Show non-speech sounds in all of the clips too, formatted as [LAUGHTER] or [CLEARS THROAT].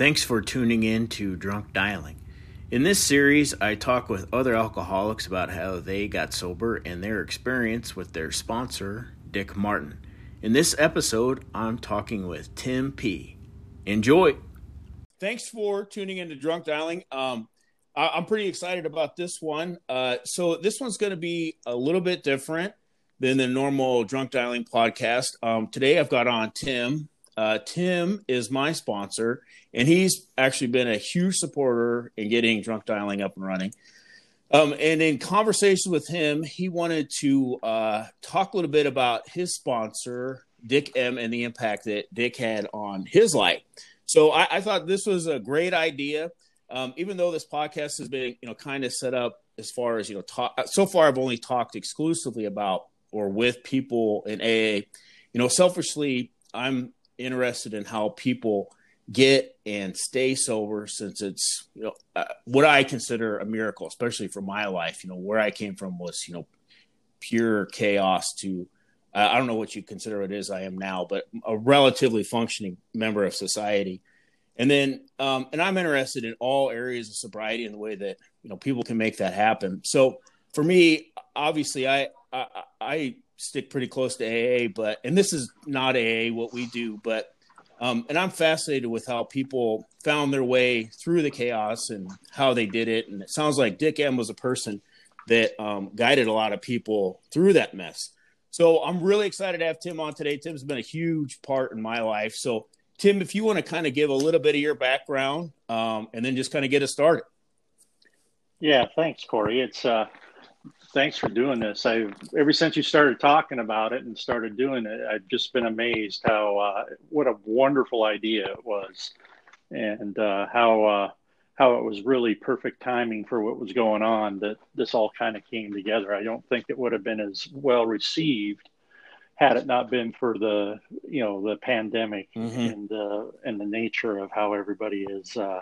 Thanks for tuning in to Drunk Dialing. In this series, I talk with other alcoholics about how they got sober and their experience with their sponsor, Dick Martin. In this episode, I'm talking with Tim P. Enjoy. Thanks for tuning in to Drunk Dialing. Um, I- am pretty excited about this one. Uh, so, this one's going to be a little bit different than the normal Drunk Dialing podcast. Um, today, I've got on Tim. Uh, Tim is my sponsor, and he's actually been a huge supporter in getting Drunk Dialing up and running. Um, and in conversation with him, he wanted to uh, talk a little bit about his sponsor, Dick M, and the impact that Dick had on his life. So I, I thought this was a great idea. Um, even though this podcast has been, you know, kind of set up as far as you know, talk, so far I've only talked exclusively about or with people in AA. You know, selfishly, I'm interested in how people get and stay sober since it's you know uh, what I consider a miracle, especially for my life. You know, where I came from was you know pure chaos to uh, I don't know what you consider it is I am now, but a relatively functioning member of society. And then, um, and I'm interested in all areas of sobriety and the way that you know people can make that happen. So for me, obviously, I I, stick pretty close to AA, but and this is not AA what we do, but um, and I'm fascinated with how people found their way through the chaos and how they did it. And it sounds like Dick M was a person that um, guided a lot of people through that mess. So I'm really excited to have Tim on today. Tim's been a huge part in my life. So Tim, if you want to kind of give a little bit of your background um, and then just kind of get us started. Yeah, thanks, Corey. It's uh, thanks for doing this. I ever since you started talking about it and started doing it, I've just been amazed how uh, what a wonderful idea it was, and uh, how uh, how it was really perfect timing for what was going on. That this all kind of came together. I don't think it would have been as well received had it not been for the you know the pandemic mm-hmm. and uh, and the nature of how everybody is uh,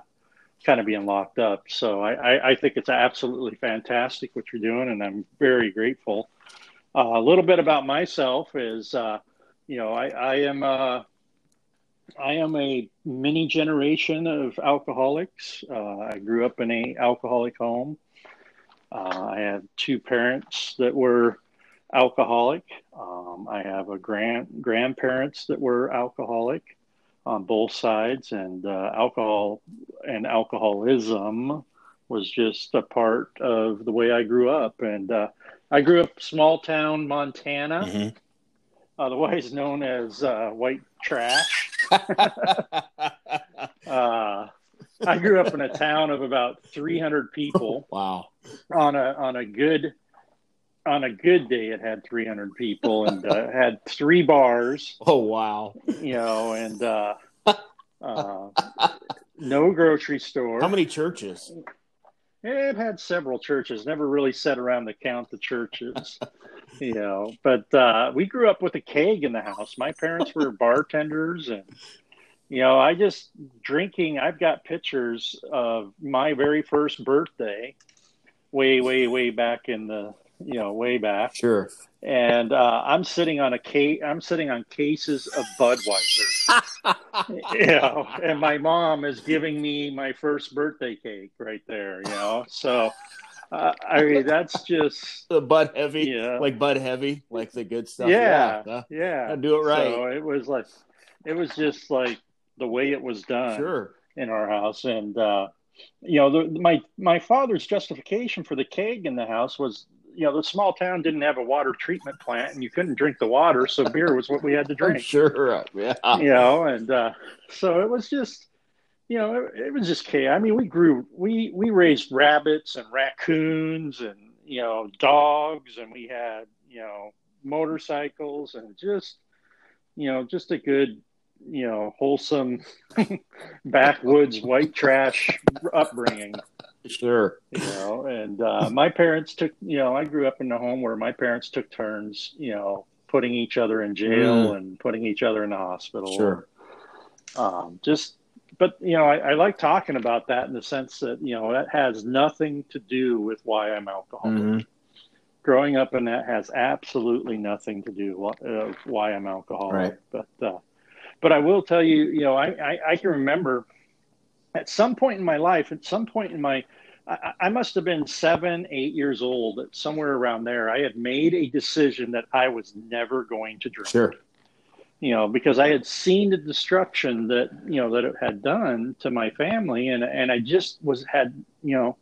kind of being locked up. So I, I, I, think it's absolutely fantastic what you're doing, and I'm very grateful. Uh, a little bit about myself is, uh, you know, I, I am uh, I am a mini generation of alcoholics. Uh, I grew up in a alcoholic home. Uh, I have two parents that were alcoholic. Um, I have a grand grandparents that were alcoholic on both sides, and uh, alcohol and alcoholism was just a part of the way I grew up. And uh, I grew up small town Montana, mm-hmm. otherwise known as uh, white trash. [LAUGHS] Uh, I grew up in a town of about 300 people. wow! On a on a good on a good day, it had 300 people and uh, [LAUGHS] had three bars. Oh wow! You know, and uh, [LAUGHS] uh, no grocery store. How many churches? It had several churches. Never really sat around to count the churches, [LAUGHS] you know. But uh, we grew up with a keg in the house. My parents were bartenders, and you know, I just drinking. I've got pictures of my very first birthday, way, way, way back in the you know, way back. Sure. And uh, I'm sitting on a case. I'm sitting on cases of Budweiser. [LAUGHS] you know, and my mom is giving me my first birthday cake right there. You know, so. Uh, I mean, that's just [LAUGHS] the Bud Heavy, yeah. like Bud Heavy, like the good stuff. Yeah, yeah, yeah. do it right. So it was like, it was just like the way it was done. Sure. In our house, and uh, you know, the, my my father's justification for the keg in the house was you know, the small town didn't have a water treatment plant and you couldn't drink the water. So [LAUGHS] beer was what we had to drink. [LAUGHS] sure. Yeah. You know, and uh, so it was just, you know, it, it was just chaos. I mean, we grew, we, we raised rabbits and raccoons and, you know, dogs and we had, you know, motorcycles and just, you know, just a good, you know, wholesome [LAUGHS] backwoods white trash upbringing. Sure. You know, and uh, my parents took, you know, I grew up in a home where my parents took turns, you know, putting each other in jail mm. and putting each other in the hospital. Sure. Um, just, but, you know, I, I, like talking about that in the sense that, you know, that has nothing to do with why I'm alcoholic. Mm-hmm. Growing up in that has absolutely nothing to do with uh, why I'm alcoholic. Right. But, uh, but I will tell you, you know, I, I, I can remember at some point in my life, at some point in my, I, I must have been seven, eight years old, somewhere around there. I had made a decision that I was never going to drink. Sure. You know, because I had seen the destruction that you know that it had done to my family, and and I just was had you know,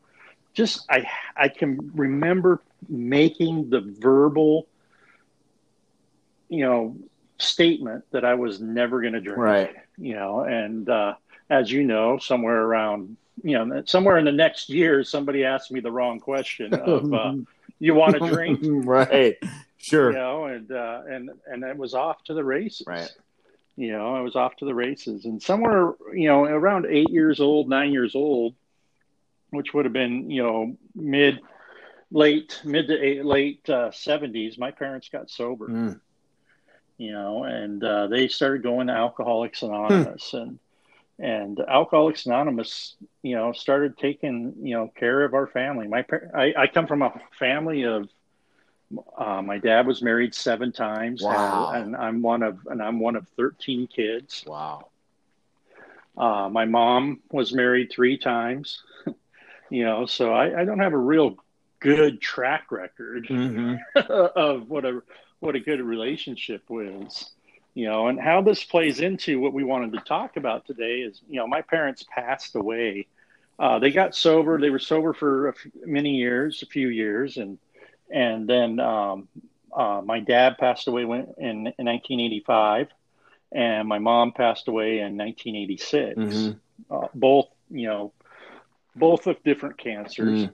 just I I can remember making the verbal, you know, statement that I was never going to drink. Right. You know, and uh, as you know, somewhere around, you know, somewhere in the next year, somebody asked me the wrong question of, uh, "You want to drink?" [LAUGHS] right. Sure. You know, and uh, and and it was off to the races. Right. You know, I was off to the races, and somewhere, you know, around eight years old, nine years old, which would have been, you know, mid, late, mid to eight, late uh, seventies, my parents got sober. Mm. You know, and uh, they started going to Alcoholics Anonymous, hmm. and and Alcoholics Anonymous, you know, started taking you know care of our family. My I, I come from a family of uh, my dad was married seven times. Wow. And, and, I'm one of and I'm one of thirteen kids. Wow. Uh, my mom was married three times. [LAUGHS] you know, so I, I, don't have a real good track record mm-hmm. [LAUGHS] of what a what a good relationship was. You know, and how this plays into what we wanted to talk about today is, you know, my parents passed away. Uh, they got sober. They were sober for many years, a few years, and and then um, uh, my dad passed away when, in, in 1985, and my mom passed away in 1986. Mm-hmm. Uh, both, you know, both of different cancers, mm-hmm.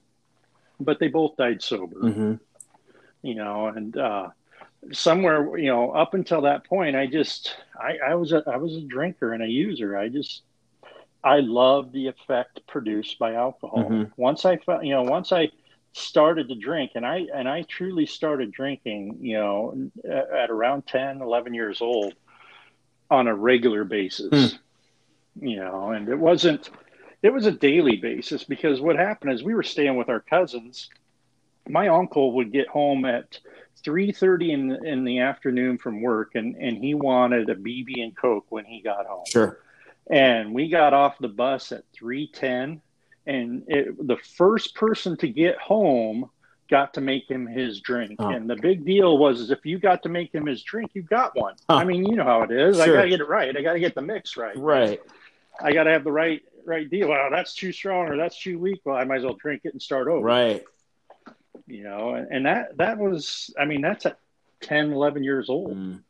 but they both died sober. Mm-hmm. You know, and uh, somewhere, you know, up until that point, I just, I, I was a, I was a drinker and a user. I just, I love the effect produced by alcohol. Mm-hmm. Once I, felt you know, once I started to drink and i and i truly started drinking you know at, around 10 11 years old on a regular basis mm. you know and it wasn't it was a daily basis because what happened is we were staying with our cousins my uncle would get home at 3.30 in, in the afternoon from work and, and he wanted a bb and coke when he got home sure and we got off the bus at 3.10 and it, the first person to get home got to make him his drink. Oh. And the big deal was is if you got to make him his drink, you got one. Huh. I mean, you know how it is. Sure. I got to get it right. I got to get the mix right. Right. I got to have the right right deal. Well, that's too strong or that's too weak. Well, I might as well drink it and start over. Right. You know, and, that that was I mean, that's at 10, 11 years old. Mm.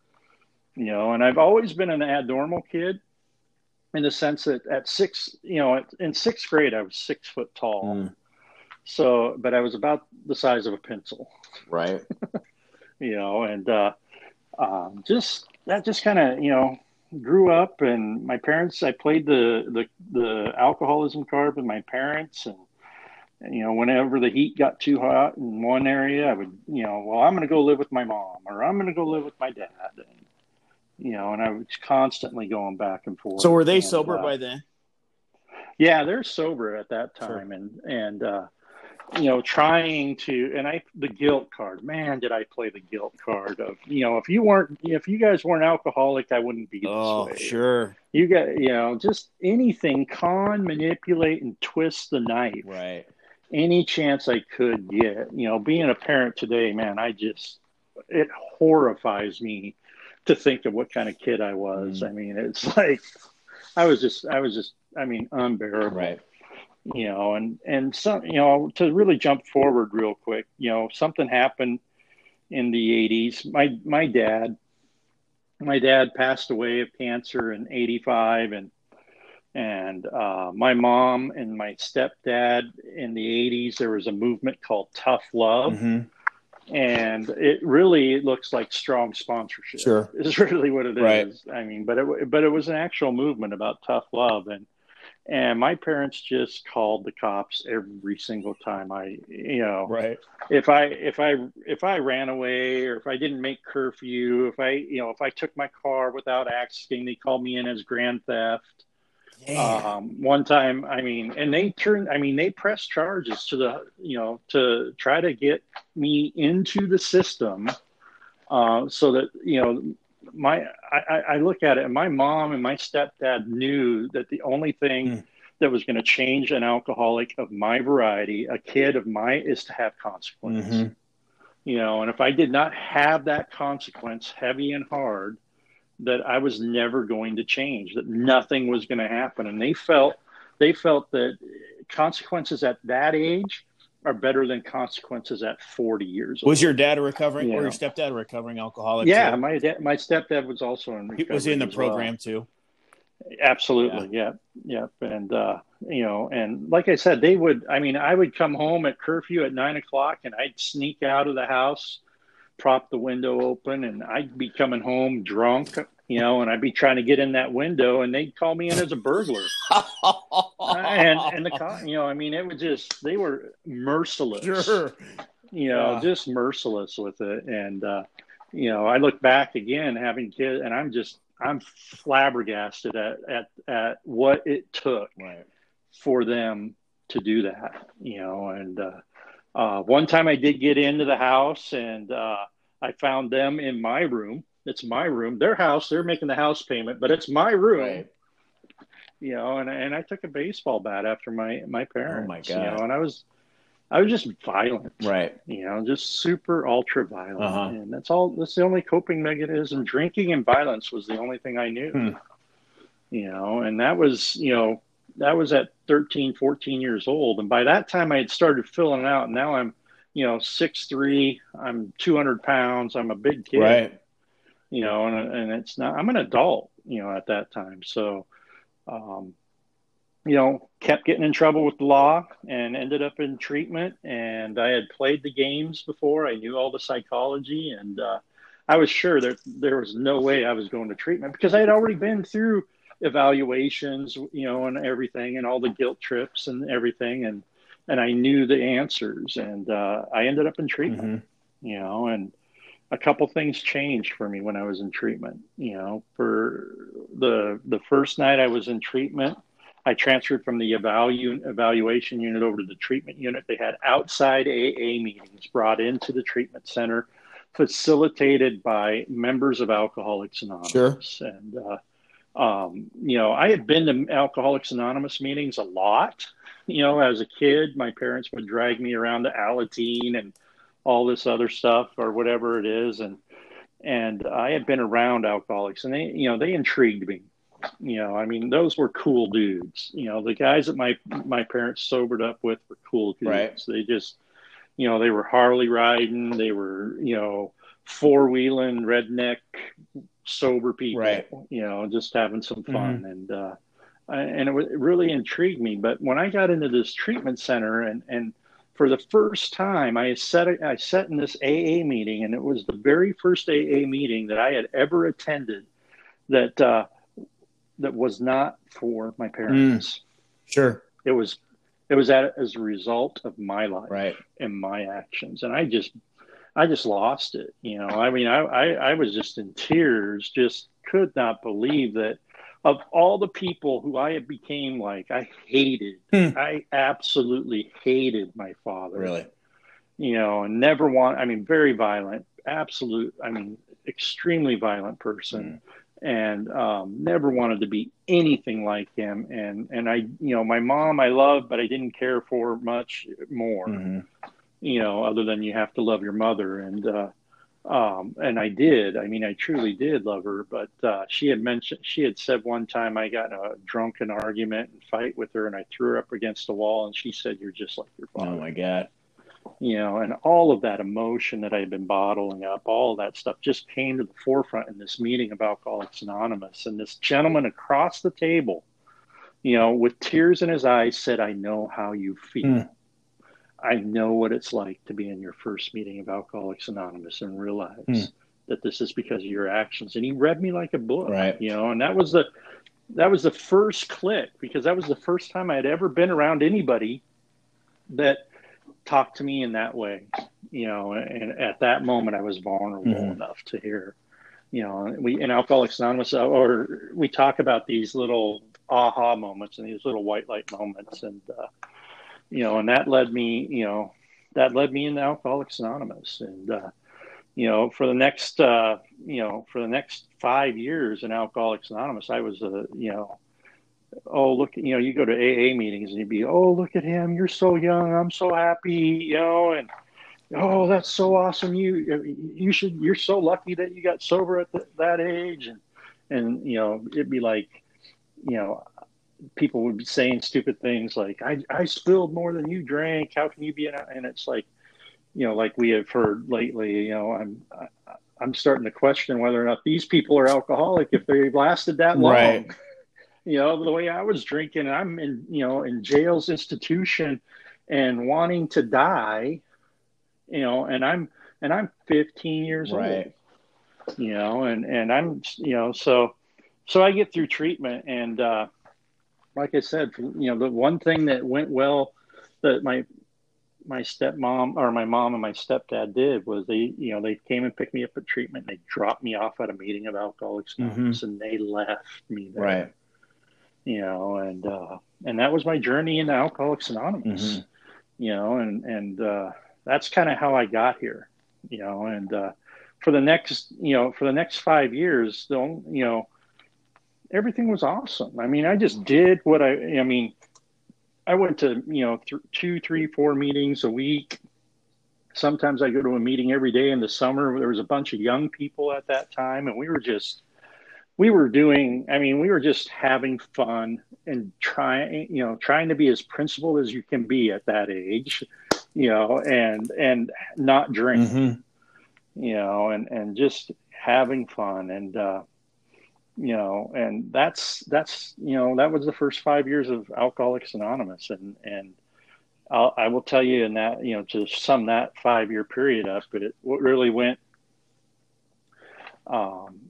You know, and I've always been an abnormal kid in the sense that at six, you know, in sixth grade, I was six foot tall. Mm. So, but I was about the size of a pencil. Right. [LAUGHS] you know, and uh, um, just that just kind of, you know, grew up and my parents, I played the, the, the alcoholism card with my parents and, you know, whenever the heat got too hot in one area, I would, you know, well, I'm going to go live with my mom or I'm going to go live with my dad. And, you know, and I was constantly going back and forth. So were they and, sober uh, by then? Yeah, they're sober at that time, sure. and and uh, you know, trying to and I the guilt card. Man, did I play the guilt card of you know, if you weren't if you guys weren't alcoholic, I wouldn't be this oh, way. sure. You got you know, just anything con, manipulate, and twist the knife. Right. Any chance I could get. You know, being a parent today, man, I just it horrifies me to think of what kind of kid I was. Mm. I mean, it's [LAUGHS] like I was just I was just I mean unbearable. Right. You know, and and some you know to really jump forward real quick. You know, something happened in the '80s. My my dad, my dad passed away of cancer in '85, and and uh, my mom and my stepdad in the 80s there was a movement called tough love mm-hmm and it really looks like strong sponsorship. Sure, [LAUGHS] is really what it right. is. I mean, but it but it was an actual movement about tough love, and and my parents just called the cops every single time I, you know, right. If I if I if I ran away or if I didn't make curfew, if I you know if I took my car without asking, they called me in as grand theft. Um, one time, I mean, and they turned, I mean, they pressed charges to the, you know, to try to get me into the system, uh, so that you know, my, I, I look at it, and my mom and my stepdad knew that the only thing mm. that was going to change an alcoholic of my variety, a kid of my, is to have consequences. Mm-hmm. You know, and if I did not have that consequence heavy and hard, that I was never going to change, that nothing was going to happen. And they felt they felt that consequences at that age are better than consequences at 40 years old. Was your dad a recovering or your stepdad a recovering alcoholic? Yeah, too? my dad, my stepdad was also in recovery. He was in the program well. too. Absolutely. Yeah. Yeah. yeah. And, uh, you know, and like I said, they would, I mean, I would come home at curfew at nine o'clock and I'd sneak out of the house, prop the window open, and I'd be coming home drunk, you know, and I'd be trying to get in that window and they'd call me in as a burglar. and, and the, [LAUGHS] you know, I mean, it was just, they were merciless. Sure. You know, yeah. just merciless with it. And, uh, you know, I look back again having kids and I'm just I'm flabbergasted at at, at what it took right. for them to do that. You know, and uh, uh, one time I did get into the house and uh, I found them in my room. It's my room, their house. They're making the house payment, but it's my room. Right. You know, and and I took a baseball bat after my my parents. Oh my god! You know, and I was I was just violent, right? You know, just super ultra violent, uh-huh. and that's all. That's the only coping mechanism. Drinking and violence was the only thing I knew. Hmm. You know, and that was you know that was at 13, 14 years old, and by that time I had started filling out. And now I'm you know six three. I'm two hundred pounds. I'm a big kid, right? You know, and and it's not. I'm an adult. You know, at that time, so. Um, you know, kept getting in trouble with the law and ended up in treatment. And I had played the games before. I knew all the psychology, and uh, I was sure that there was no way I was going to treatment because I had already been through evaluations, you know, and everything, and all the guilt trips and everything, and and I knew the answers. And uh, I ended up in treatment, mm-hmm. you know, and a couple things changed for me when I was in treatment. You know, for the the first night I was in treatment I transferred from the evalu- evaluation unit over to the treatment unit. They had outside AA meetings brought into the treatment center, facilitated by members of Alcoholics Anonymous. Sure. And, uh, um, you know, I had been to Alcoholics Anonymous meetings a lot. You know, as a kid, my parents would drag me around to Alateen and all this other stuff or whatever it is. And, and I had been around alcoholics and they, you know, they intrigued me you know, I mean, those were cool dudes. You know, the guys that my my parents sobered up with were cool dudes. Right. They just, you know, they were Harley riding. They were, you know, four wheeling redneck sober people. Right. You know, just having some fun mm-hmm. and. uh and it, it really intrigued me. But when I got into this treatment center, and and for the first time, I sat I sat in this AA meeting, and it was the very first AA meeting that I had ever attended. That uh, that was not for my parents. Mm, sure. It was it was at, as a result of my life right. and my actions. And I just I just lost it. You know, I mean I, I, I was just in tears, just could not believe that of all the people who I had became like, I hated, hmm. I absolutely hated my father. Really? You know, and never want, I mean, very violent, absolute, I mean, extremely violent person. Hmm and um, never wanted to be anything like him. And and I, you know, my mom I loved, but I didn't care for much more. Mm-hmm. You know, other than you have to love your mother, and uh, um, and I did. I mean, I truly did love her. But uh, she had mentioned, she had said one time I got in a drunken argument and fight with her, and I threw her up against the wall, and she said, "You're just like your father." Oh my god you know, and all of that emotion that I had been bottling up, all that stuff just came to the forefront in this meeting of Alcoholics Anonymous. And this gentleman across the table, you know, with tears in his eyes, said, I know how you feel. Mm. I know what it's like to be in your first meeting of Alcoholics Anonymous and realize mm. that this is because of your actions. And he read me like a book, right? You know, and that was the that was the first click because that was the first time I had ever been around anybody that talked to me in that way, you know, and at that moment I was vulnerable mm-hmm. enough to hear, you know, we in Alcoholics Anonymous, uh, or we talk about these little aha moments and these little white light moments. And, uh, you know, and that led me, you know, that led me into Alcoholics Anonymous. And, uh, you know, for the next, uh, you know, for the next five years in Alcoholics Anonymous, I was a, you know, oh look you know you go to aa meetings and you'd be oh look at him. You're so young. I'm so happy you know and oh that's so awesome. You you should you're so lucky that you got sober at the, that age. And and you know it'd be like you know people would be saying stupid things like i i spilled more than you drank how can you be an and it's like you know like we have heard lately you know i'm I, i'm starting to question whether or not these people are alcoholic if they've lasted that long right. [LAUGHS] you know the way i was drinking i'm in you know in jail's institution and wanting to die you know and i'm and i'm 15 years right. old you know and and i'm you know so so i get through treatment and uh like i said you know the one thing that went well that my my stepmom or my mom and my stepdad did was they you know they came and picked me up at treatment and they dropped me off at a meeting of alcoholics anonymous mm-hmm. and they left me there right you know and uh and that was my journey into alcoholics anonymous mm-hmm. you know and and uh that's kind of how i got here you know and uh for the next you know for the next five years don't you know everything was awesome i mean i just did what i i mean I went to you know th- two, three, four meetings a week. Sometimes I go to a meeting every day in the summer. There was a bunch of young people at that time, and we were just we were doing. I mean, we were just having fun and trying you know trying to be as principled as you can be at that age, you know, and and not drink, mm-hmm. you know, and and just having fun and. uh you know and that's that's you know that was the first five years of alcoholics anonymous. And and I'll, I will tell you in that you know to sum that five year period up but it really went um,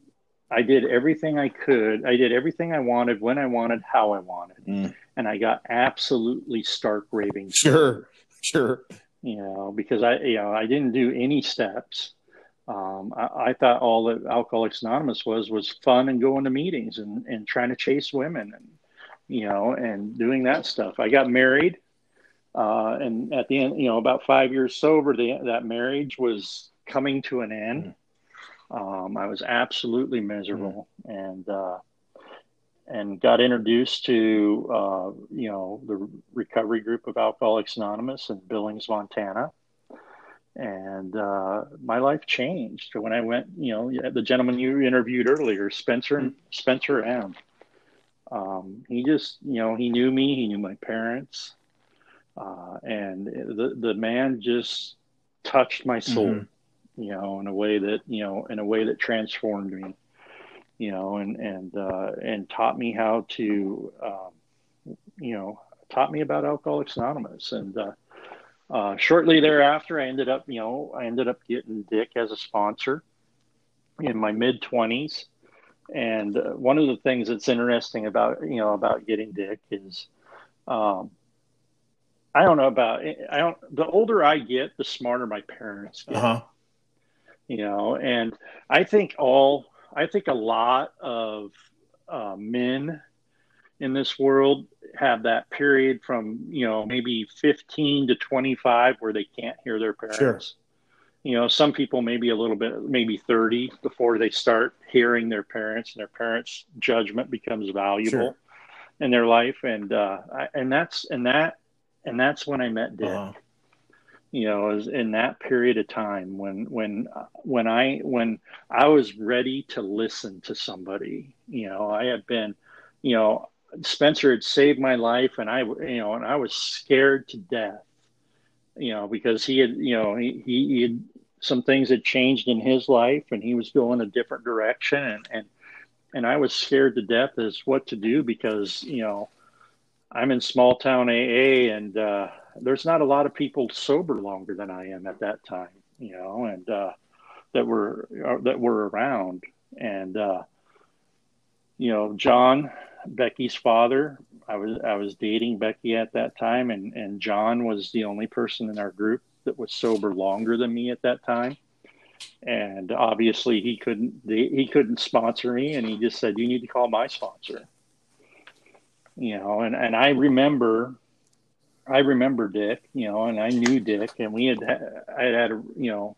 I did everything I could. I did everything I wanted when I wanted how I wanted. Mm. and I got absolutely stark raving sure sure. You know because I you know I didn't do any steps um, I, I, thought all that Alcoholics Anonymous was was fun and going to meetings and, and trying to chase women and you know and doing that stuff. I got married, uh, and at the end, you know, about five years sober, the, that marriage was coming to an end. Mm. Um, I was absolutely miserable, mm. and uh, and got introduced to uh, you know the recovery group of Alcoholics Anonymous in Billings, Montana and uh, my life changed when I went. You know, the gentleman you interviewed earlier, Spencer and Spencer M. Um, he just, you know, he knew me. He knew my parents, uh, and the the man just touched my soul. Mm-hmm. You know, in a way that you know, in a way that transformed me. You know, and and uh, and taught me how to, um, you know, taught me about Alcoholics Anonymous and uh, uh, shortly thereafter, I ended up, you know, I ended up getting Dick as a sponsor in my mid twenties. And uh, one of the things that's interesting about, you know, about getting Dick is, um, I don't know about, I don't, the older I get, the smarter my parents get. Uh-huh. You know, and I think all, I think a lot of uh, men in this world have that period from you know maybe 15 to 25 where they can't hear their parents sure. you know some people maybe a little bit maybe 30 before they start hearing their parents and their parents judgment becomes valuable sure. in their life and uh and that's and that and that's when i met dick uh-huh. you know is in that period of time when when when i when i was ready to listen to somebody you know i had been you know Spencer had saved my life, and I, you know, and I was scared to death, you know, because he had, you know, he, he, had some things had changed in his life, and he was going a different direction, and and and I was scared to death as what to do because you know, I'm in small town AA, and uh, there's not a lot of people sober longer than I am at that time, you know, and uh, that were uh, that were around, and uh, you know, John Becky's father. I was I was dating Becky at that time, and and John was the only person in our group that was sober longer than me at that time. And obviously, he couldn't he couldn't sponsor me, and he just said, "You need to call my sponsor." You know, and and I remember, I remember Dick. You know, and I knew Dick, and we had I had a you know.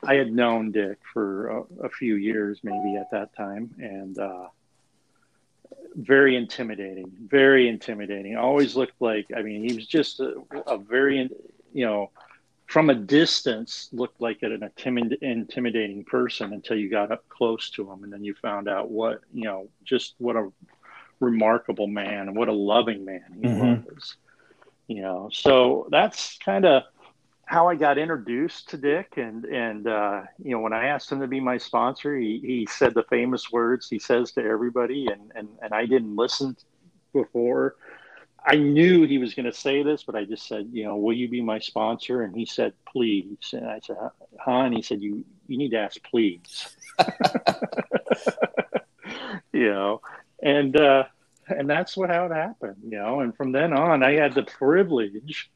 I had known Dick for a, a few years, maybe at that time, and uh, very intimidating, very intimidating. Always looked like, I mean, he was just a, a very, you know, from a distance looked like an intimid- intimidating person until you got up close to him and then you found out what, you know, just what a remarkable man and what a loving man he mm-hmm. was. You know, so that's kind of how I got introduced to Dick, and and uh, you know when I asked him to be my sponsor, he, he said the famous words he says to everybody, and and and I didn't listen before. I knew he was going to say this, but I just said, you know, will you be my sponsor? And he said, please. And I said, huh? And he said, you you need to ask, please. [LAUGHS] you know, and uh, and that's what how it happened. You know, and from then on, I had the privilege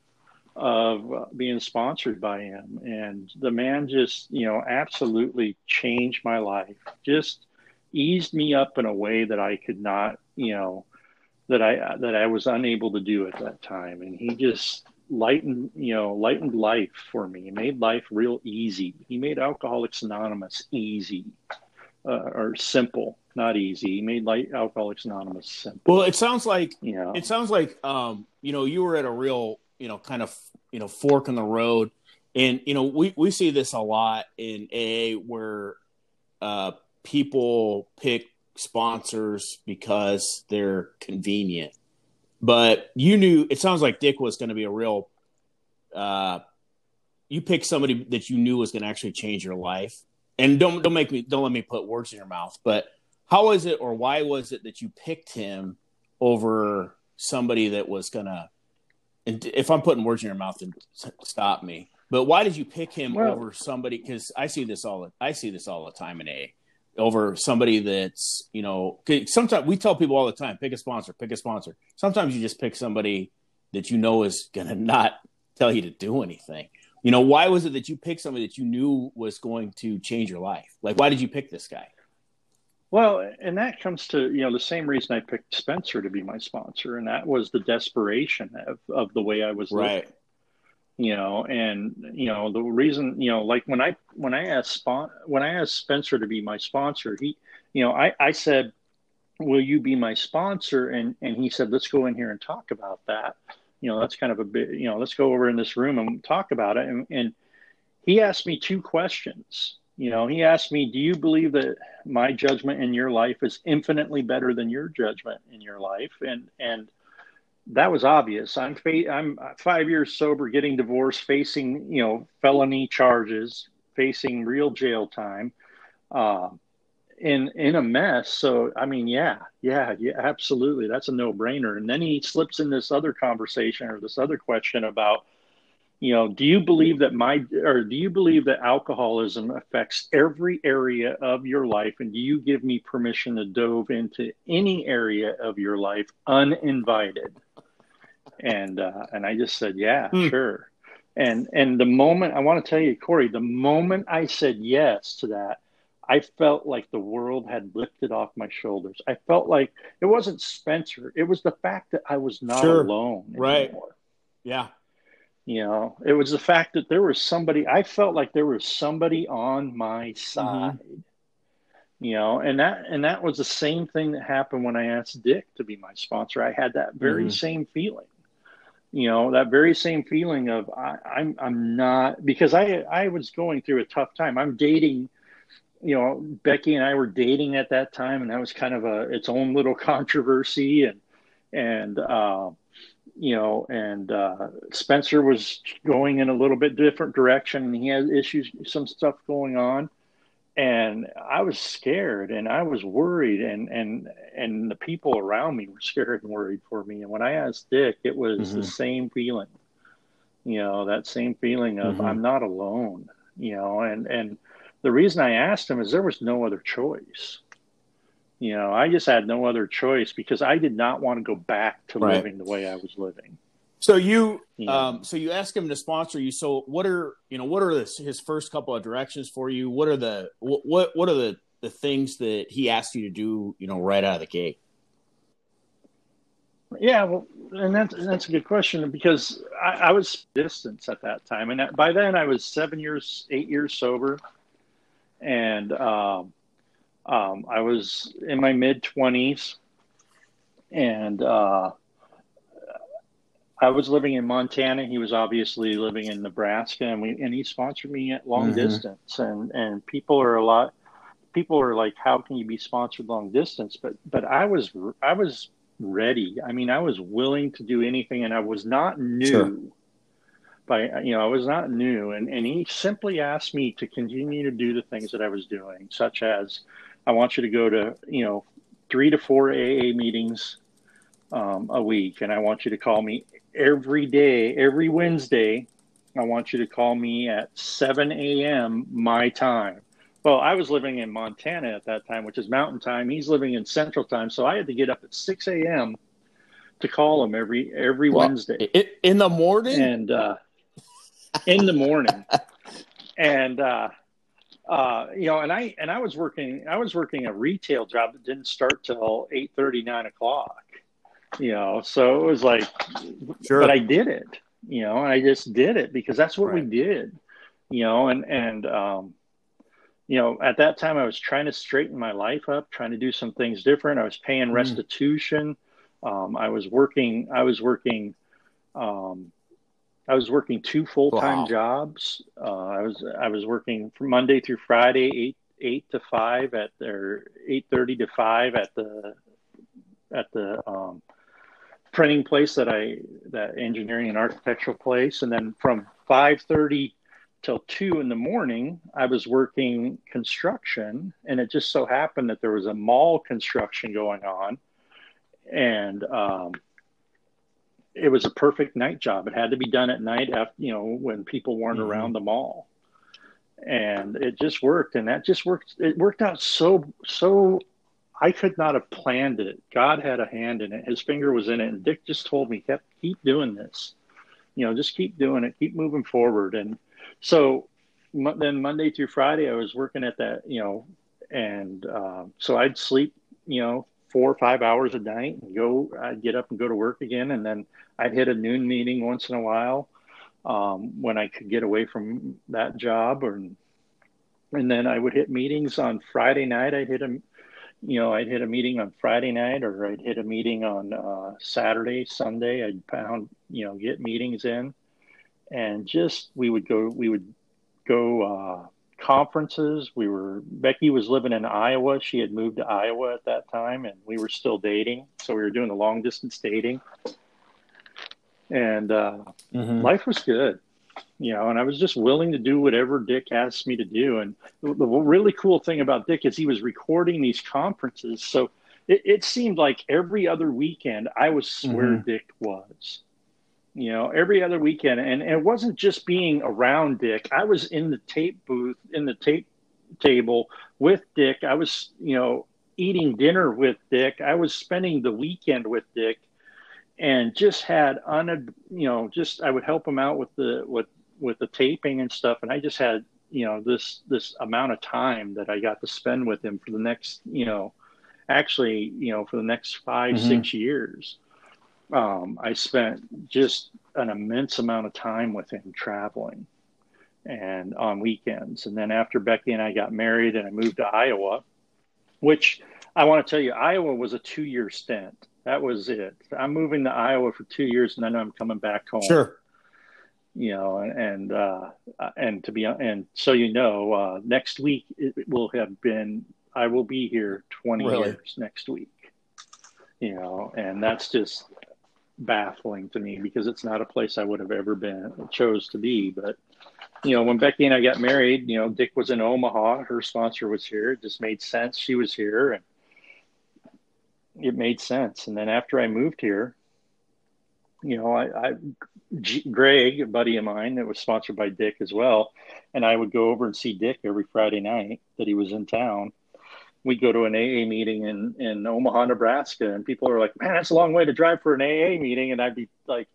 of being sponsored by him. And the man just you know absolutely changed my life just eased me up in a way that i could not you know that i that i was unable to do at that time. And he just lightened you know lightened life for me. He made life real easy. He made alcoholics anonymous easy uh, or simple not easy. He made like alcoholics anonymous simple. Well it sounds like you know it sounds like um you know you were at a real you know kind of you know fork in the road and you know we we see this a lot in AA where uh, people pick sponsors because they're convenient. But you knew it sounds like Dick was going to be a real. Uh, you picked somebody that you knew was going to actually change your life, and don't don't make me don't let me put words in your mouth. But how was it, or why was it that you picked him over somebody that was going to and if I'm putting words in your mouth, then stop me. But why did you pick him well, over somebody? Because I see this all. I see this all the time in A. Over somebody that's you know. Sometimes we tell people all the time, pick a sponsor, pick a sponsor. Sometimes you just pick somebody that you know is going to not tell you to do anything. You know, why was it that you picked somebody that you knew was going to change your life? Like, why did you pick this guy? Well, and that comes to you know the same reason I picked Spencer to be my sponsor, and that was the desperation of, of the way I was right. living. You know, and you know the reason you know like when I when I asked when I asked Spencer to be my sponsor, he you know I I said, "Will you be my sponsor?" and and he said, "Let's go in here and talk about that." You know, that's kind of a bit you know let's go over in this room and talk about it. And, and he asked me two questions you know, he asked me, Do you believe that my judgment in your life is infinitely better than your judgment in your life? And, and, that was obvious. I'm fa- I'm five years sober, getting divorced, facing you know felony charges, facing real jail time, uh, in in a mess. So I mean, yeah, yeah, yeah, absolutely, that's a no brainer. And then he slips in this other conversation or this other question about you know do you believe that my or do you believe that alcoholism affects every area of your life and do you give me permission to dove into any area of your life uninvited and uh, and i just said yeah mm. sure and and the moment i want to tell you corey the moment i said yes to that i felt like the world had lifted off my shoulders i felt like it wasn't spencer it was the fact that i was not sure. alone anymore. right yeah you know, it was the fact that there was somebody, I felt like there was somebody on my mm-hmm. side. Mm-hmm. You know, and that and that was the same thing that happened when I asked Dick to be my sponsor. I had that very mm-hmm. same feeling. You know, that very same feeling of I, I'm I'm not because I I was going through a tough time. I'm dating you know, Becky and I were dating at that time, and that was kind of a its own little [LAUGHS] controversy, and and uh, you know, and uh, Spencer was going in a little bit different direction, and he had issues, some stuff going on, and I was scared, and I was worried, and and and the people around me were [LAUGHS] scared and worried for me. And when I asked Dick, it was mm-hmm. the same feeling, you know, that same feeling of mm-hmm. I'm not alone, you know, and and the reason I asked him is there was no other choice you know, I just had no other choice because I did not want to go back to right. living the way I was living. So you, um, so you ask him to sponsor you. So what are you know what are the, his first couple of directions for you? What are the what what are the the things that he asked you to do? You know, right out of the gate. Yeah, well, and that's that's a good question because I, I was distance at that time, and by then I was seven years, eight years sober, and um, um, I was in my mid 20s and uh, I was living in Montana. He was obviously living in Nebraska, and we and he sponsored me at long mm-hmm. distance. And and people are a lot. People are like, "How can you be sponsored long distance?" But but I was I was ready. I mean, I was willing to do anything, and I was not new. Sure. By you know, I was not new, and and he simply asked me to continue to do the things that I was doing, such as, I want you to go to you know, three to four AA meetings um, a week, and I want you to call me every day, every Wednesday, I want you to call me at 7 a.m. my time. Well, I was living in Montana at that time, which is mountain time. He's living in central time. So I had to get up at 6 a.m. to call him every every well, Wednesday. In the morning? And uh, in the morning. [LAUGHS] and uh, uh, you know, and I and I was working I was working a retail job that didn't start till 8 30, 9 o'clock you know so it was like sure. but i did it you know and i just did it because that's what right. we did you know and and um you know at that time i was trying to straighten my life up trying to do some things different i was paying mm. restitution um i was working i was working um I was working two full time wow. jobs. Uh, I was I was working from Monday through Friday, eight eight to five at their eight thirty to five at the at the um, printing place that I that engineering and architectural place, and then from five thirty till two in the morning, I was working construction, and it just so happened that there was a mall construction going on, and um, it was a perfect night job. It had to be done at night, after you know when people weren't mm-hmm. around the mall, and it just worked, and that just worked. It worked out so so I could not have planned it. God had a hand in it. His finger was in it. And Dick just told me, kept keep doing this. You know, just keep doing it. Keep moving forward. And so then Monday through Friday, I was working at that, you know, and uh, so I'd sleep, you know, four or five hours a night and go, I'd get up and go to work again. And then I'd hit a noon meeting once in a while um, when I could get away from that job. Or, and then I would hit meetings on Friday night. I'd hit a, you know, I'd hit a meeting on Friday night or I'd hit a meeting on uh, Saturday, Sunday. I'd pound, you know, get meetings in and just, we would go, we would go uh, conferences. We were, Becky was living in Iowa. She had moved to Iowa at that time and we were still dating. So we were doing the long distance dating. And uh, mm-hmm. life was good you know, and I was just willing to do whatever Dick asked me to do. And the, the really cool thing about Dick is he was recording these conferences. So it, it seemed like every other weekend I was mm-hmm. where Dick was, you know, every other weekend. And, and it wasn't just being around Dick. I was in the tape booth, in the tape table with Dick. I was, you know, eating dinner with Dick. I was spending the weekend with Dick and just had un you know just I would help him out with the with with the taping and stuff and I just had you know this this amount of time that I got to spend with him for the next you know actually you know for the next 5 mm-hmm. six years um, I spent just an immense amount of time with him traveling and on weekends and then after Becky and I got married and I moved to Iowa which I want to tell you Iowa was a two year stint that was it. I'm moving to Iowa for two years, and then I'm coming back home. Sure. You know, and uh, and to be and so you know, uh, next week it will have been. I will be here 20 really? years next week. You know, and that's just baffling to me because it's not a place I would have ever been chose to be. But you know, when Becky and I got married, you know, Dick was in Omaha. Her sponsor was here. It just made sense. She was here, and it made sense. And then after I moved here, you know, I, I G, Greg, a buddy of mine that was sponsored by Dick as well, and I would go over and see Dick every Friday night that he was in town. We'd go to an AA meeting in, in Omaha, Nebraska, and people are like, man, that's a long way to drive for an AA meeting. And I'd be like,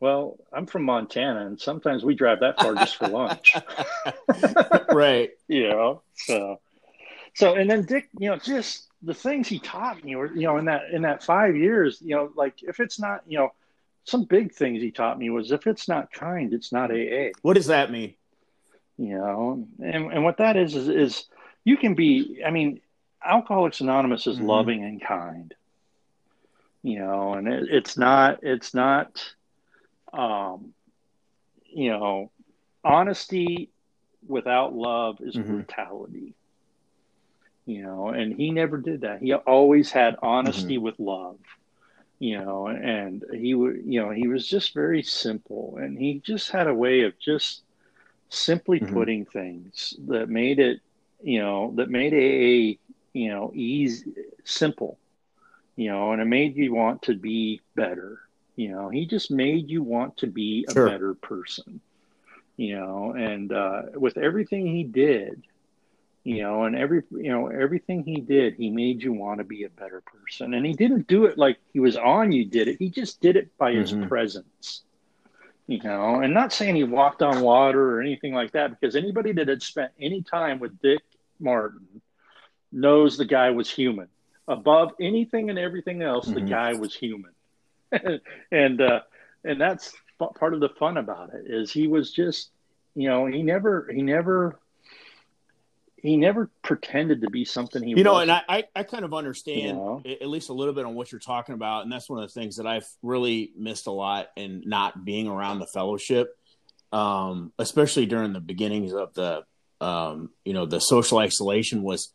well, I'm from Montana, and sometimes we drive that far just for lunch. [LAUGHS] right. [LAUGHS] you know, so, so, and then Dick, you know, just the things he taught me were, you know, in that in that five years, you know, like if it's not, you know, some big things he taught me was if it's not kind, it's not AA. What does that mean? You know, and and what that is is is you can be. I mean, Alcoholics Anonymous is mm-hmm. loving and kind. you know, and it, it's not, it's not, um, you know, honesty without love is mm-hmm. brutality. You know, and he never did that. He always had honesty mm-hmm. with love. You know, and he would, you know, he was just very simple, and he just had a way of just simply mm-hmm. putting things that made it, you know, that made a, you know, easy, simple, you know, and it made you want to be better. You know, he just made you want to be a sure. better person you know, and uh, with everything he did, you know, and every you know everything he did, he made you want to be a better person, and he didn't do it like he was on you. Did it? He just did it by his mm-hmm. presence, you know. And not saying he walked on water or anything like that, because anybody that had spent any time with Dick Martin knows the guy was human. Above anything and everything else, mm-hmm. the guy was human, [LAUGHS] and uh, and that's part of the fun about it is he was just, you know, he never, he never, he never pretended to be something he. You know, wasn't. and I, I kind of understand you know? at least a little bit on what you're talking about, and that's one of the things that I've really missed a lot in not being around the fellowship, um, especially during the beginnings of the, um, you know, the social isolation was,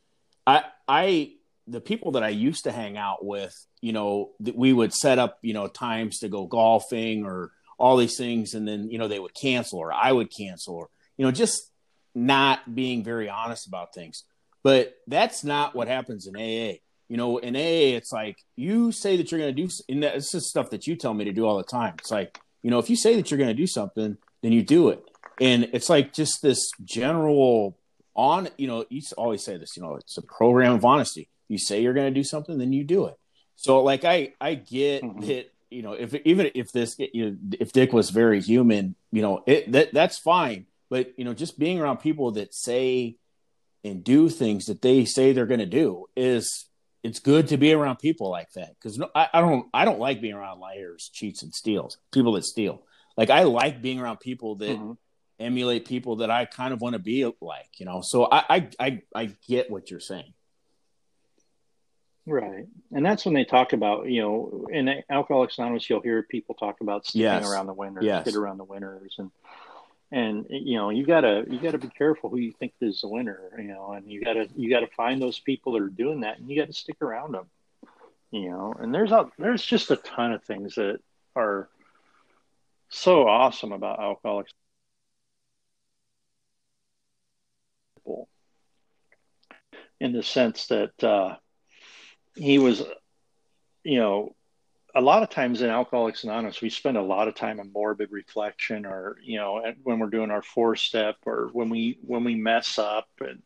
I, I, the people that I used to hang out with, you know, that we would set up, you know, times to go golfing or all these things. And then you know they would cancel or i would cancel or you know just not being very honest about things. But that's not what happens in aa you know in aa it's like you say that you're going to do and this is stuff that you tell me to do all the time. It's like you know if you say that you're going to do something then you do it and it's like just this general on you know you always say this you know it's a program of honesty you say you're going to do something then you do it so like i i get mm-hmm. that you know, if even if this, you know, if Dick was very human, you know, it that that's fine. But you know, just being around people that say and do things that they say they're going to do is it's good to be around people like that because no, I, I, don't I don't like being around liars, cheats, and steals. People that steal. Like I like being around people that mm-hmm. Emulate people that I kind of want to be like. You know, so I I I, I get what you're saying. Right. And that's when they talk about, you know, in Alcoholics Anonymous, you'll hear people talk about sticking yes. around the winners, yes. get around the winners. And, and, you know, you gotta, you gotta be careful who you think is the winner, you know, and you gotta, you gotta find those people that are doing that and you gotta stick around them, you know, and there's a, there's just a ton of things that are so awesome about Alcoholics in the sense that, uh, he was, you know, a lot of times in Alcoholics Anonymous, we spend a lot of time in morbid reflection, or you know, when we're doing our four step, or when we when we mess up, and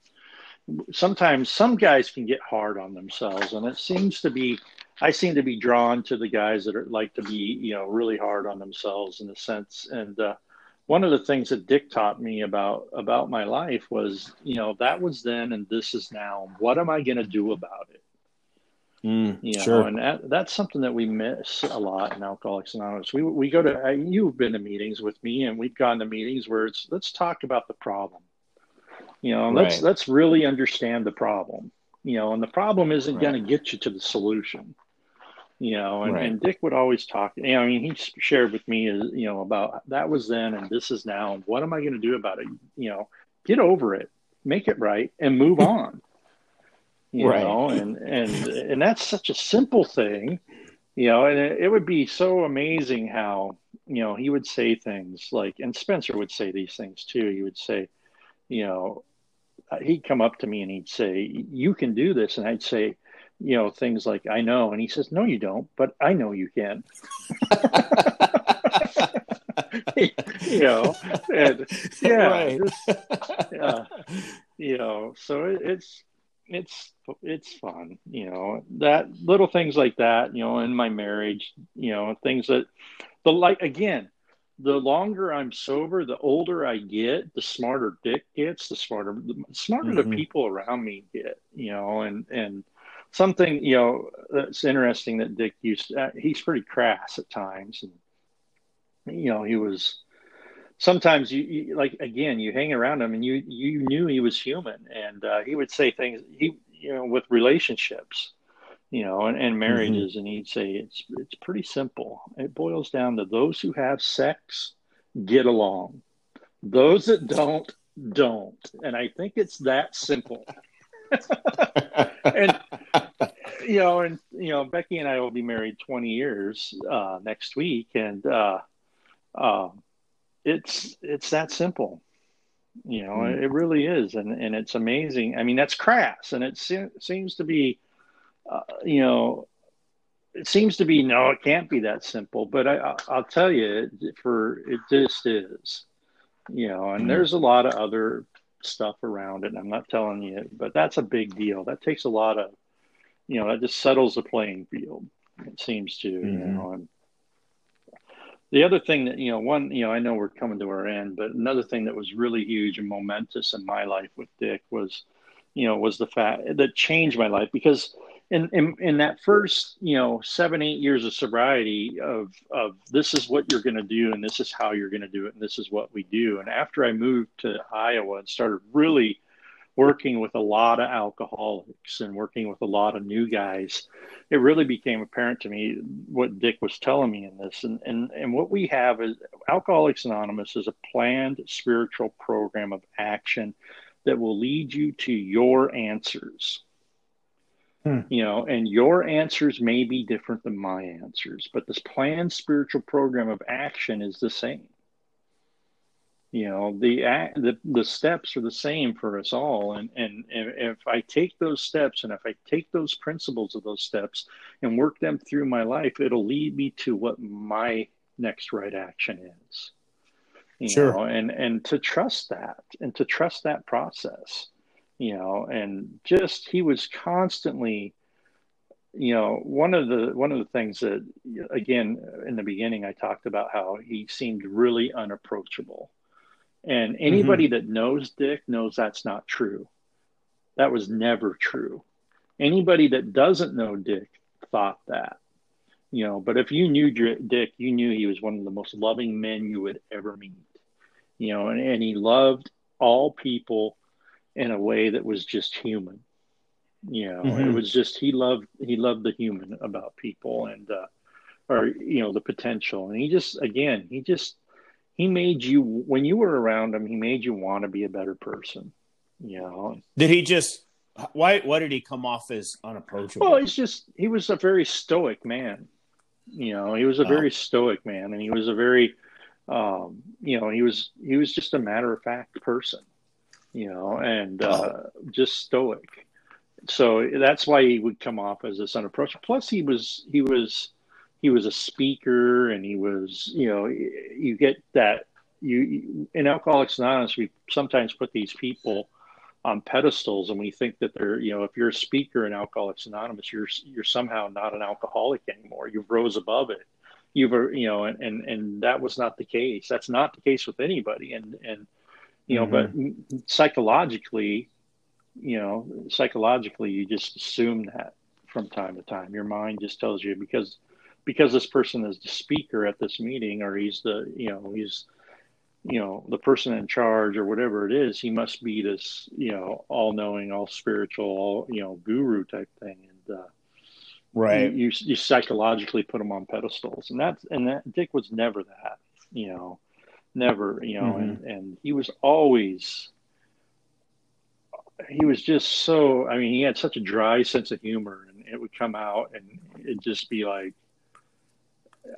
sometimes some guys can get hard on themselves, and it seems to be, I seem to be drawn to the guys that are like to be, you know, really hard on themselves in a sense. And uh, one of the things that Dick taught me about about my life was, you know, that was then, and this is now. What am I going to do about it? Mm, you know, sure. and that, that's something that we miss a lot in Alcoholics Anonymous. We we go to uh, you've been to meetings with me, and we've gone to meetings where it's let's talk about the problem. You know, right. let's let's really understand the problem. You know, and the problem isn't right. going to get you to the solution. You know, and, right. and Dick would always talk. You know, I mean, he shared with me, you know, about that was then and this is now, and what am I going to do about it? You know, get over it, make it right, and move [LAUGHS] on you right. know, and and and that's such a simple thing, you know, and it, it, would be so amazing how you know he would say things like, and Spencer would say these things too. He would say, you know, uh, he'd come up to me and he'd say, "You can do this," and I'd say, you know, things like, "I know," and he says, "No, you don't," but I know you can. [LAUGHS] you know, and yeah, right. yeah, you know, so it, it's it's it's fun, you know. That little things like that, you know, in my marriage, you know, things that the like again, the longer I'm sober, the older I get, the smarter Dick gets, the smarter the smarter mm-hmm. the people around me get, you know, and and something, you know, that's interesting that Dick used to, uh, he's pretty crass at times and you know, he was sometimes you, you, like again you hang around him and you you knew he was human and uh, he would say things he you know with relationships you know, and, and marriages, mm-hmm. and he'd say it's it's pretty simple. It boils down to those who have sex get along, those that don't don't, and I think it's that simple. And you know, and you know, Becky and I will be married 20 years uh, next week, and uh, uh, it's it's that simple. You know, mm. it really is, and and it's amazing. I mean, that's crass, and it se- seems to be, uh, you know, it seems to be no, it can't be that simple. But I, will tell you, for it just is. You know, and mm. there's a lot of other stuff around it. And I'm not telling you, but that's a big deal. That takes a lot of, you know, that just settles the playing field. It seems to, mm-hmm. you know, and the other thing that, you know, one, you know, I know we're coming to our end, but another thing that was really huge and momentous in my life with Dick was, you know, was the fact that changed my life because in, in, in that first you know seven eight years of sobriety of of this is what you're going to do and this is how you're going to do it and this is what we do. And after i moved to iowa and started really working with a lot of alcoholics and working with a lot of new guys it really became apparent to me what dick was telling me in this. And and, and what we have is alcoholics anonymous is a planned spiritual program of action that will lead you to your answers Hmm. You know, and your answers may be different than my answers, but this planned spiritual program of action is the same. You know, the the the steps are the same for us all, and and if I take those steps and if I take those principles of those steps and work them through my life, it'll lead me to what my next right action is. You sure. Know, and and to trust that and to trust that process you know, and just he was constantly, you know, one of the one of the things that again in the beginning I talked about how he seemed really unapproachable. And anybody mm-hmm. that knows Dick knows that's not true. That was never true. Anybody that doesn't know Dick thought that. You know, but if you knew Dick, you knew he was one of the most loving men you would ever meet. You know, and, and he loved all people in a way that was just human. You know, mm-hmm. it was just he loved he loved the human about people and uh, or you know the potential, and he just again he just he made you when you were around him, he made you want to be a better person. You know, did he just why why did he come off as unapproachable? Well, he's just he was a very stoic man. You know, he was a oh. very stoic man, and he was a very um, you know he was he was just a matter of fact person you know, and uh, just stoic. So that's why he would come off as this unapproachable. Plus, he was he was he was a speaker, and he was you know you get that you in Alcoholics Anonymous we sometimes put these people on pedestals and we think that they're you know if you're a speaker in alcoholics anonymous you're you're somehow not an alcoholic anymore. You've rose above it. You've you know and and, and that was not the case. That's not the case with anybody. And and you know mm-hmm. but psychologically you know psychologically you just assume that from time to time. Your mind just tells you because because this person is the speaker at this meeting or he's the you know he's you know the person in charge or whatever it is he must be this you know all knowing all spiritual all you know guru type thing. And uh right. you, you, you psychologically put him on pedestals. And that's and that dick was never that you know never, you know, mm-hmm. and, and he was always, he was just so, I mean, he had such a dry sense of humor and it would come out and it'd just be like,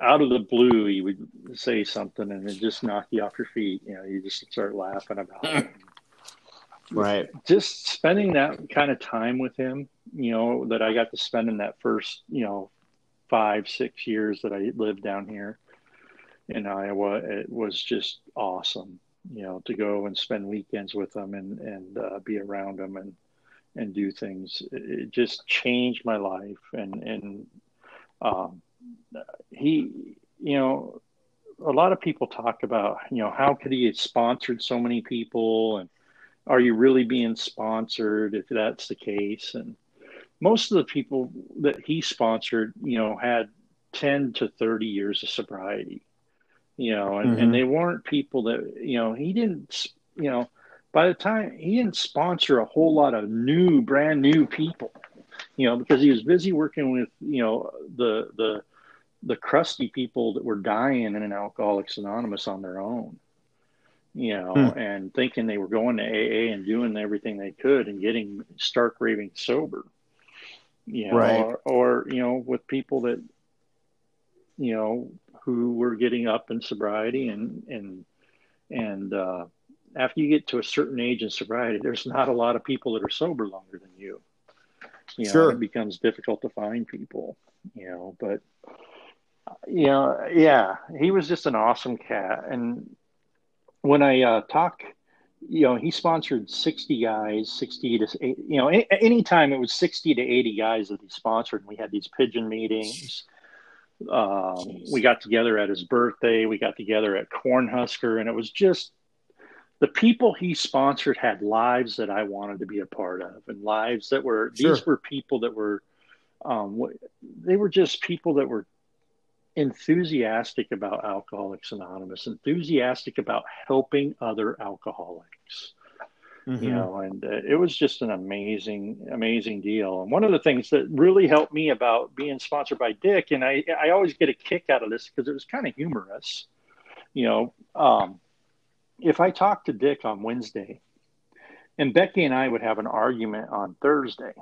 out of the blue, he would say something and it just knock you off your feet. You know, you just start laughing about it. [LAUGHS] right. Just spending that kind of time with him, you know, that I got to spend in that first, you know, five, six years that I lived down here in Iowa, it was just awesome. You know, to go and spend weekends with them and and uh, be around them and and do things. It just changed my life. And and um, he, you know, a lot of people talk about, you know, how could he have sponsored so many people and are you really being sponsored if that's the case? And most of the people that he sponsored, you know, had 10 to 30 years of sobriety you know, and, mm-hmm. and they weren't people that, you know, he didn't, you know, by the time he didn't sponsor a whole lot of new, brand new people, you know, because he was busy working with, you know, the the the crusty people that were dying in an Alcoholics Anonymous on their own, you know, hmm. and thinking they were going to AA and doing everything they could and getting stark raving sober, you know, right. or, or you know, with people that, you know, who were getting up in sobriety and and and uh, after you get to a certain age in sobriety, there's not a lot of people that are sober longer than you. You know, sure. it becomes difficult to find people, you know, but you know, yeah, he was just an awesome cat. And when I uh, talk, you know, he sponsored 60 guys, 60 to, you know, any, anytime it was 60 to 80 guys that he sponsored. And we had these pigeon meetings. Um, we got together at his birthday. We got together at Cornhusker, and it was just the people he sponsored had lives that I wanted to be a part of, and lives that were sure. these were people that were, um, they were just people that were enthusiastic about Alcoholics Anonymous, enthusiastic about helping other alcoholics. Mm-hmm. You know, and uh, it was just an amazing, amazing deal. And one of the things that really helped me about being sponsored by Dick, and I, I always get a kick out of this because it was kind of humorous. You know, um, if I talked to Dick on Wednesday, and Becky and I would have an argument on Thursday,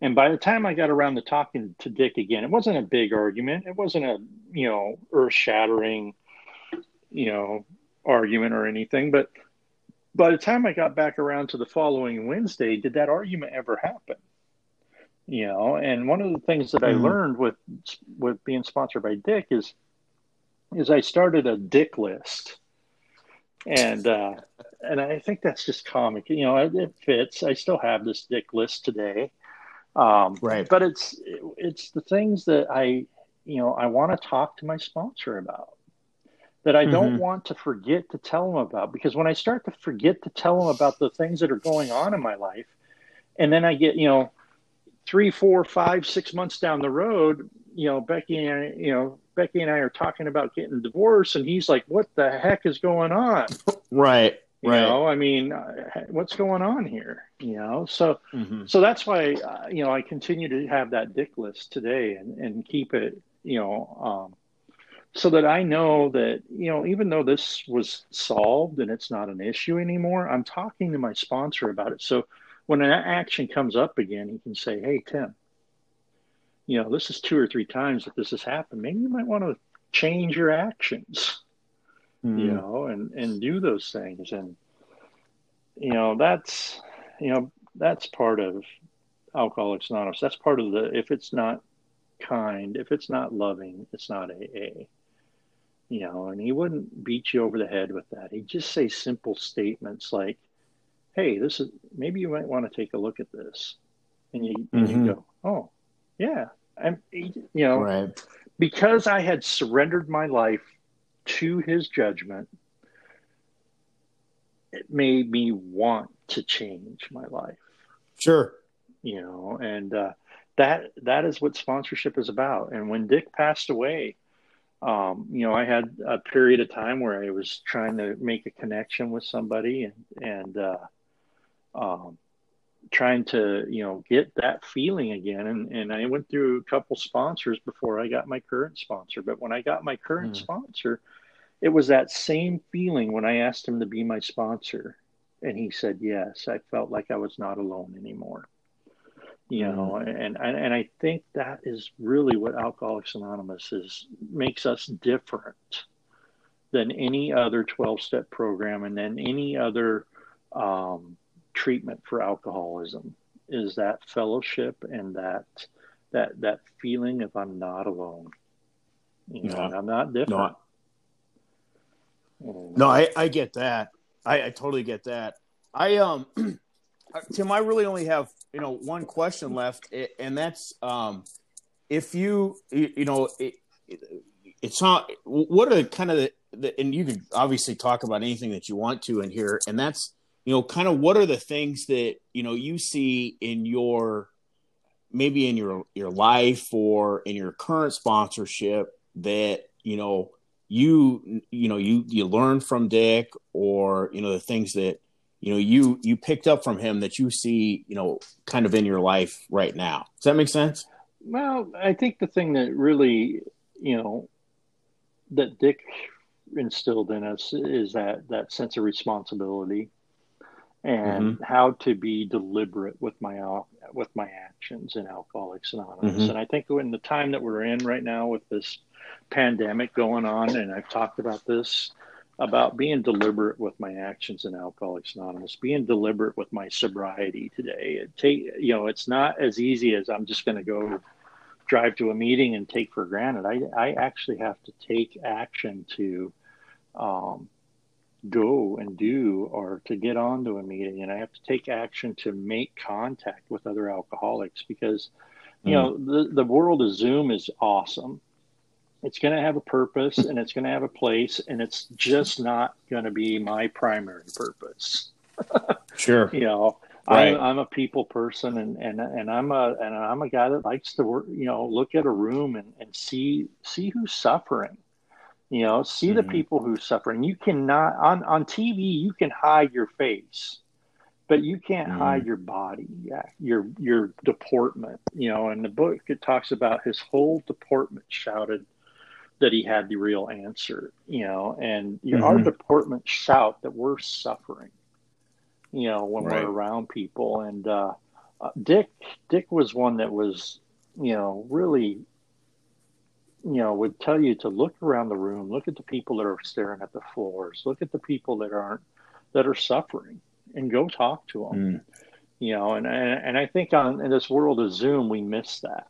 and by the time I got around to talking to Dick again, it wasn't a big argument. It wasn't a you know earth shattering, you know, argument or anything, but by the time I got back around to the following Wednesday, did that argument ever happen? You know, and one of the things that mm-hmm. I learned with with being sponsored by Dick is is I started a Dick list, and uh, and I think that's just comic. You know, it, it fits. I still have this Dick list today, um, right? But it's it's the things that I you know I want to talk to my sponsor about that I don't mm-hmm. want to forget to tell them about because when I start to forget to tell them about the things that are going on in my life, and then I get, you know, three, four, five, six months down the road, you know, Becky and I, you know, Becky and I are talking about getting divorced, and he's like, "What the heck is going on?" Right. You right. know, I mean, uh, what's going on here? You know, so mm-hmm. so that's why uh, you know I continue to have that dick list today and and keep it, you know, um, so that I know that, you know, even though this was solved and it's not an issue anymore, I'm talking to my sponsor about it. So when an action comes up again, he can say, Hey, Tim, you know, this is two or three times that this has happened. Maybe you might want to change your actions, mm. you know, and, and do those things. And, you know, that's, you know, that's part of Alcoholics Anonymous. That's part of the, if it's not kind, if it's not loving, it's not AA you know, and he wouldn't beat you over the head with that. He'd just say simple statements like, "Hey, this is maybe you might want to take a look at this," and you mm-hmm. and you mm-hmm. go, "Oh, yeah," and you know, right. because I had surrendered my life to his judgment, it made me want to change my life. Sure, you know, and uh, that that is what sponsorship is about. And when Dick passed away um, you know, I had a period of time where I was trying to make a connection with somebody and and uh, um, trying to you know get that feeling again. And and I went through a couple sponsors before I got my current sponsor. But when I got my current mm. sponsor, it was that same feeling when I asked him to be my sponsor, and he said yes. I felt like I was not alone anymore you know mm-hmm. and, and and i think that is really what alcoholics anonymous is makes us different than any other 12 step program and then any other um, treatment for alcoholism is that fellowship and that that that feeling of i'm not alone you know i'm not different. No, no I, I get that. I, I totally get that. I um [CLEARS THROAT] tim i really only have you know one question left, and that's um, if you you know it, it's not what are the kind of the, the and you can obviously talk about anything that you want to in here, and that's you know kind of what are the things that you know you see in your maybe in your your life or in your current sponsorship that you know you you know you you learn from Dick or you know the things that you know you you picked up from him that you see you know kind of in your life right now does that make sense well i think the thing that really you know that dick instilled in us is that that sense of responsibility and mm-hmm. how to be deliberate with my with my actions in alcoholics anonymous mm-hmm. and i think in the time that we're in right now with this pandemic going on and i've talked about this about being deliberate with my actions in Alcoholics Anonymous, being deliberate with my sobriety today. It take you know, it's not as easy as I'm just going to go drive to a meeting and take for granted. I I actually have to take action to um, go and do or to get onto a meeting, and I have to take action to make contact with other alcoholics because you mm. know the the world of Zoom is awesome it's going to have a purpose and it's going to have a place and it's just not going to be my primary purpose [LAUGHS] sure you know right. I'm, I'm, a people person and, and and i'm a and i'm a guy that likes to work you know look at a room and, and see see who's suffering you know see mm-hmm. the people who's suffering you cannot on on tv you can hide your face but you can't mm-hmm. hide your body yeah. your your deportment you know in the book it talks about his whole deportment shouted that he had the real answer, you know, and mm-hmm. our department shout that we're suffering, you know, when right. we're around people. And uh, uh, Dick, Dick was one that was, you know, really, you know, would tell you to look around the room, look at the people that are staring at the floors, look at the people that aren't, that are suffering, and go talk to them. Mm. You know, and, and and I think on in this world of Zoom, we miss that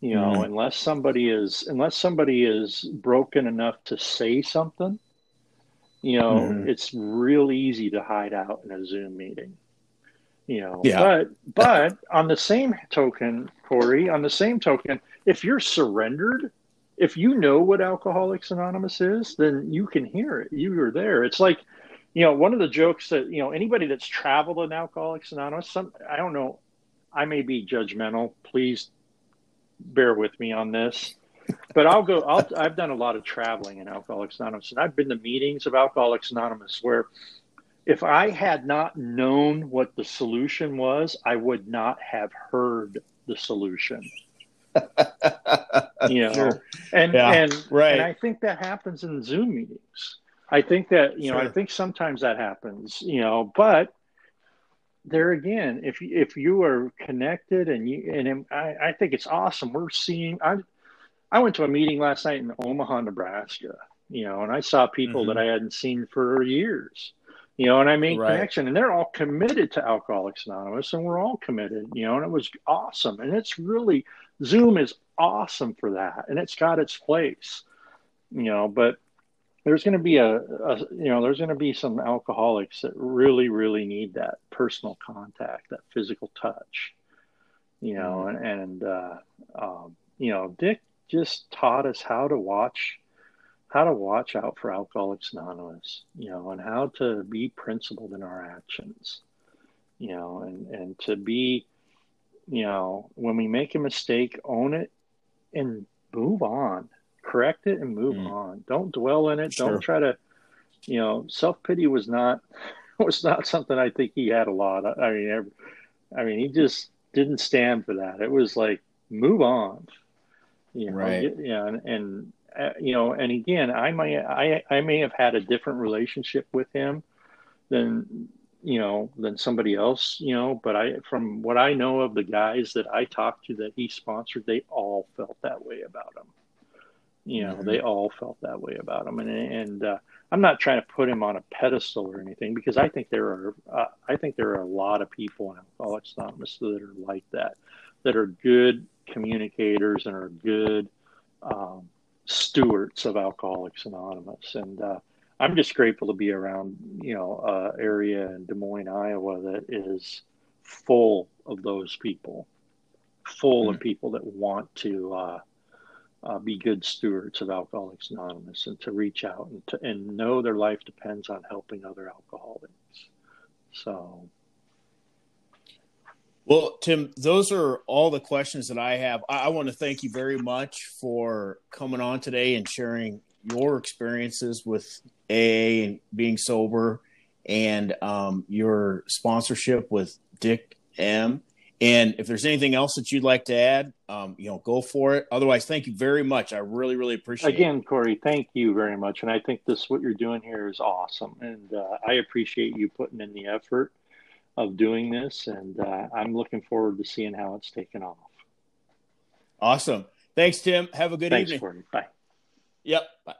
you know mm-hmm. unless somebody is unless somebody is broken enough to say something you know mm-hmm. it's real easy to hide out in a zoom meeting you know yeah. but but on the same token corey on the same token if you're surrendered if you know what alcoholics anonymous is then you can hear it you are there it's like you know one of the jokes that you know anybody that's traveled in alcoholics anonymous some i don't know i may be judgmental please bear with me on this. But I'll go. I'll, I've done a lot of traveling in Alcoholics Anonymous, and I've been to meetings of Alcoholics Anonymous where, if I had not known what the solution was, I would not have heard the solution. [LAUGHS] you know, sure. and yeah, and right. And I think that happens in Zoom meetings. I think that you know, I think sometimes that happens. You know, but there again, if if you are connected and you and I, I think it's awesome. We're seeing. I I went to a meeting last night in Omaha, Nebraska. You know, and I saw people mm-hmm. that I hadn't seen for years. You know, and I made right. connection, and they're all committed to Alcoholics Anonymous, and we're all committed. You know, and it was awesome, and it's really Zoom is awesome for that, and it's got its place. You know, but there's going to be a, a, you know there's going to be some alcoholics that really really need that personal contact that physical touch you know mm-hmm. and, and uh, um, you know dick just taught us how to watch how to watch out for alcoholics anonymous you know and how to be principled in our actions you know and and to be you know when we make a mistake own it and move on correct it and move mm. on. Don't dwell in it. Sure. Don't try to, you know, self pity was not [LAUGHS] was not something I think he had a lot. I mean, I mean, he just didn't stand for that. It was like move on, you know, right? Yeah, and, and uh, you know, and again, I may I I may have had a different relationship with him than you know than somebody else you know but i from what i know of the guys that i talked to that he sponsored they all felt that way about him you know, mm-hmm. they all felt that way about him, and and uh, I'm not trying to put him on a pedestal or anything because I think there are uh, I think there are a lot of people in Alcoholics Anonymous that are like that, that are good communicators and are good um, stewards of Alcoholics Anonymous, and uh, I'm just grateful to be around you know uh, area in Des Moines, Iowa that is full of those people, full mm-hmm. of people that want to uh, be good stewards of Alcoholics Anonymous and to reach out and to and know their life depends on helping other alcoholics. So, well, Tim, those are all the questions that I have. I, I want to thank you very much for coming on today and sharing your experiences with AA and being sober and um, your sponsorship with Dick M. And if there's anything else that you'd like to add, um, you know, go for it. Otherwise, thank you very much. I really, really appreciate Again, it. Again, Corey, thank you very much. And I think this, what you're doing here is awesome. And uh, I appreciate you putting in the effort of doing this. And uh, I'm looking forward to seeing how it's taken off. Awesome. Thanks, Tim. Have a good evening. Thanks, evening. Corey. Bye. Yep. Bye.